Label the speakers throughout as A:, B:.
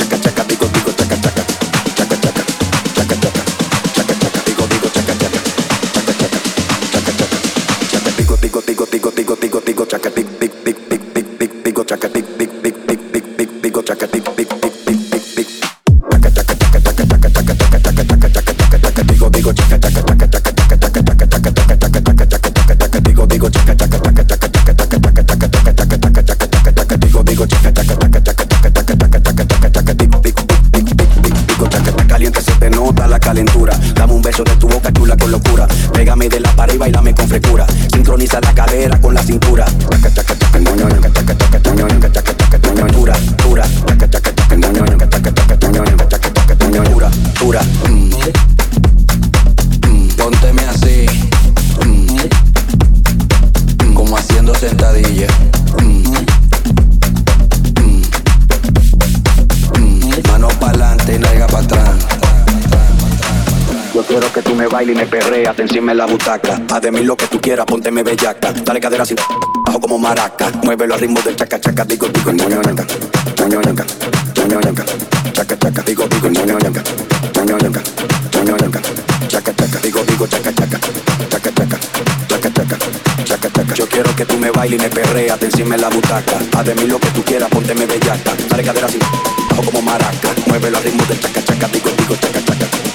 A: chaca, chaca, digo, digo. Dame la butaca, haz de mí lo que tú quieras, pónteme bellaca. Dale cadera así, bajo como maraca. Muévelo al ritmo del chaca chaca, digo, digo, ñoño, ñanca. Ñoño, ñanca. Ñoño. Chaca chaca, digo, digo, ñoño, ñanca. Ñoño, ñanca. Ñoño. Chaca chaca, digo, digo, chaca chaca. Chaca chaca. Chaca chaca. Chaca chaca. Yo quiero que tú me bailes y me perreas, te encima en la butaca. Haz de mí lo que tú quieras, pónteme bellaca. Dale cadera así, bajo como maraca. Muévelo al ritmo del chaca chaca, digo, digo, chaca chaca.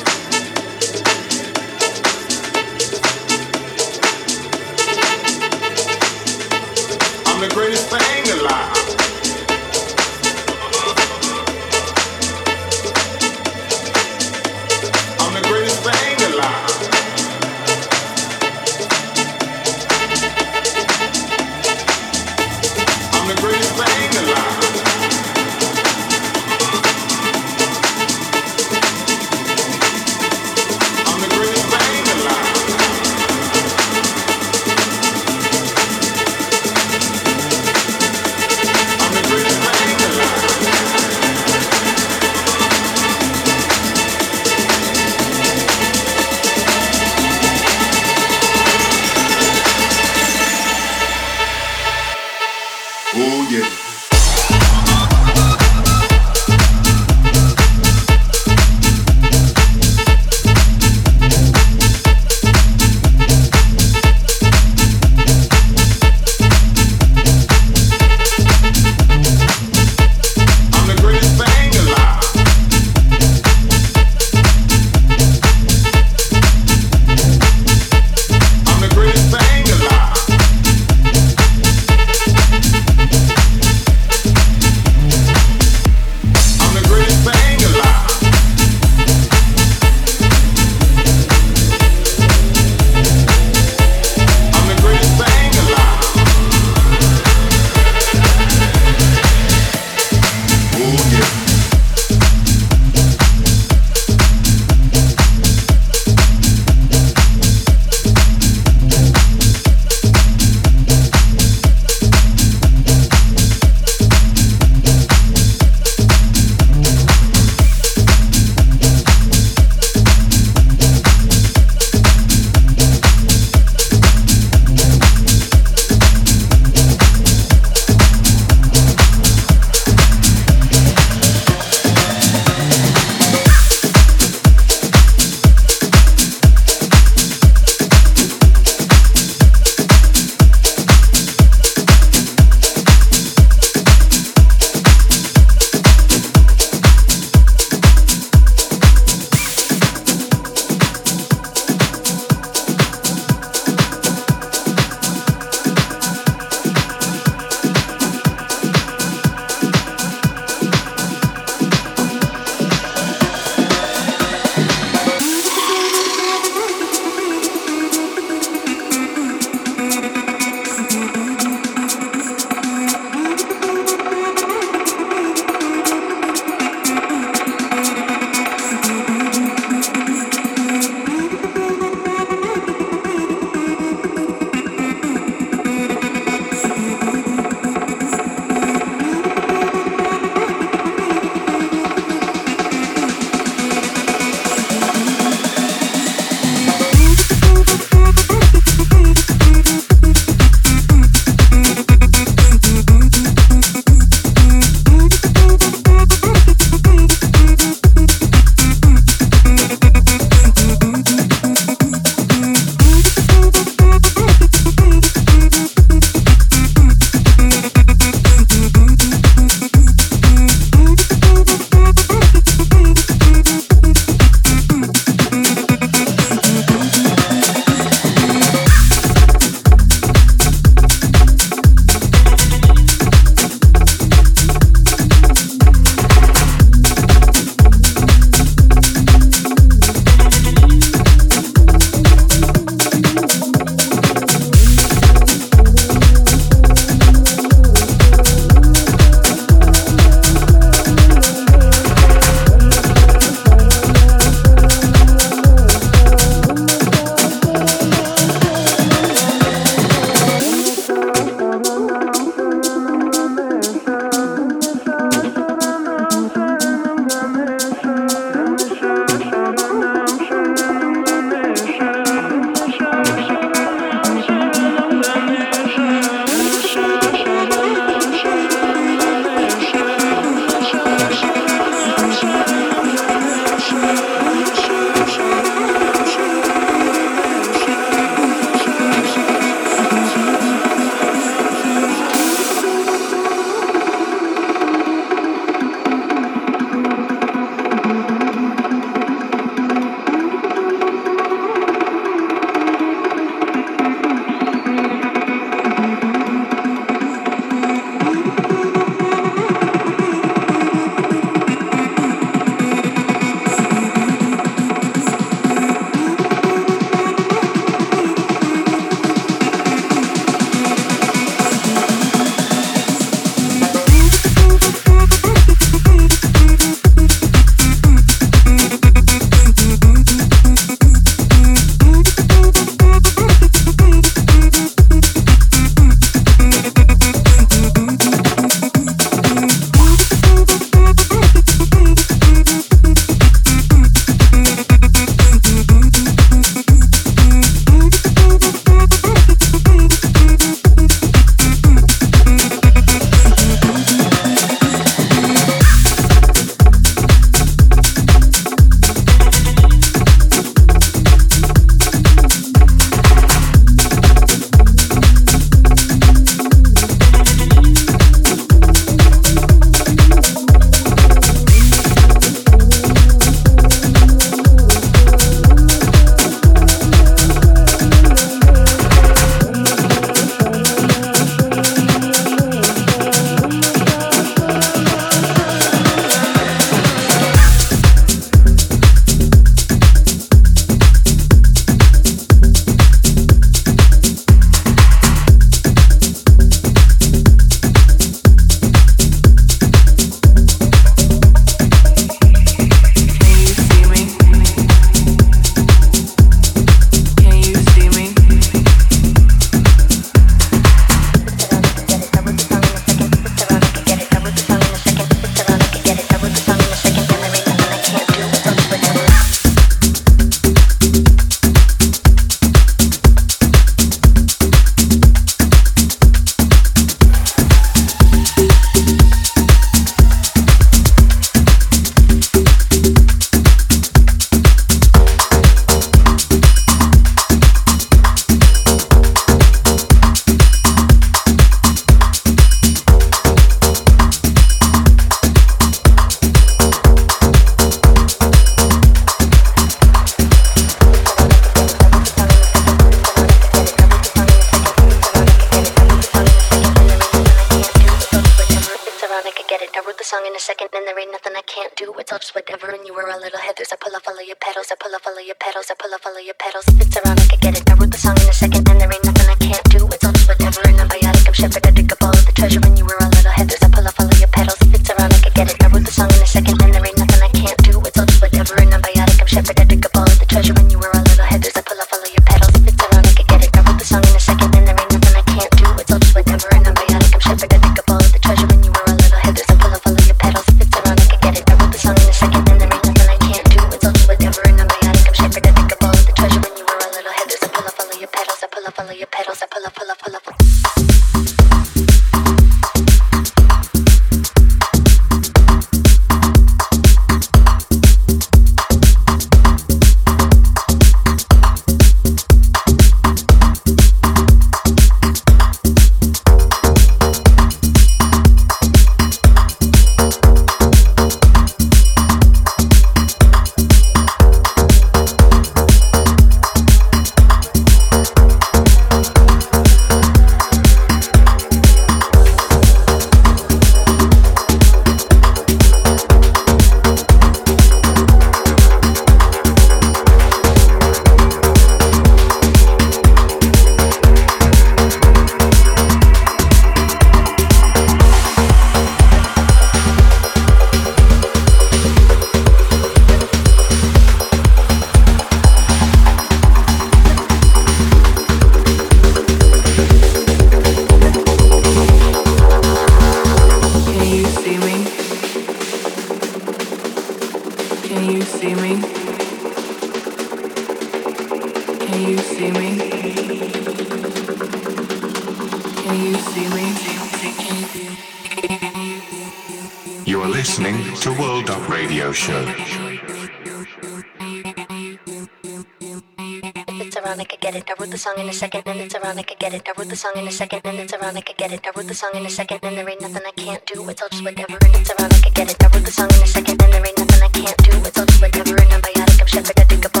B: a second and it's around. I get it. I wrote the song in a second and it's around. I get it. I wrote the song in a second and there ain't nothing I can't do. It's all just whatever and it's around. I get it. I wrote the song in a second and there ain't nothing I can't do. It's all just whatever and I'm biotic, I'm shepherd, I
C: think about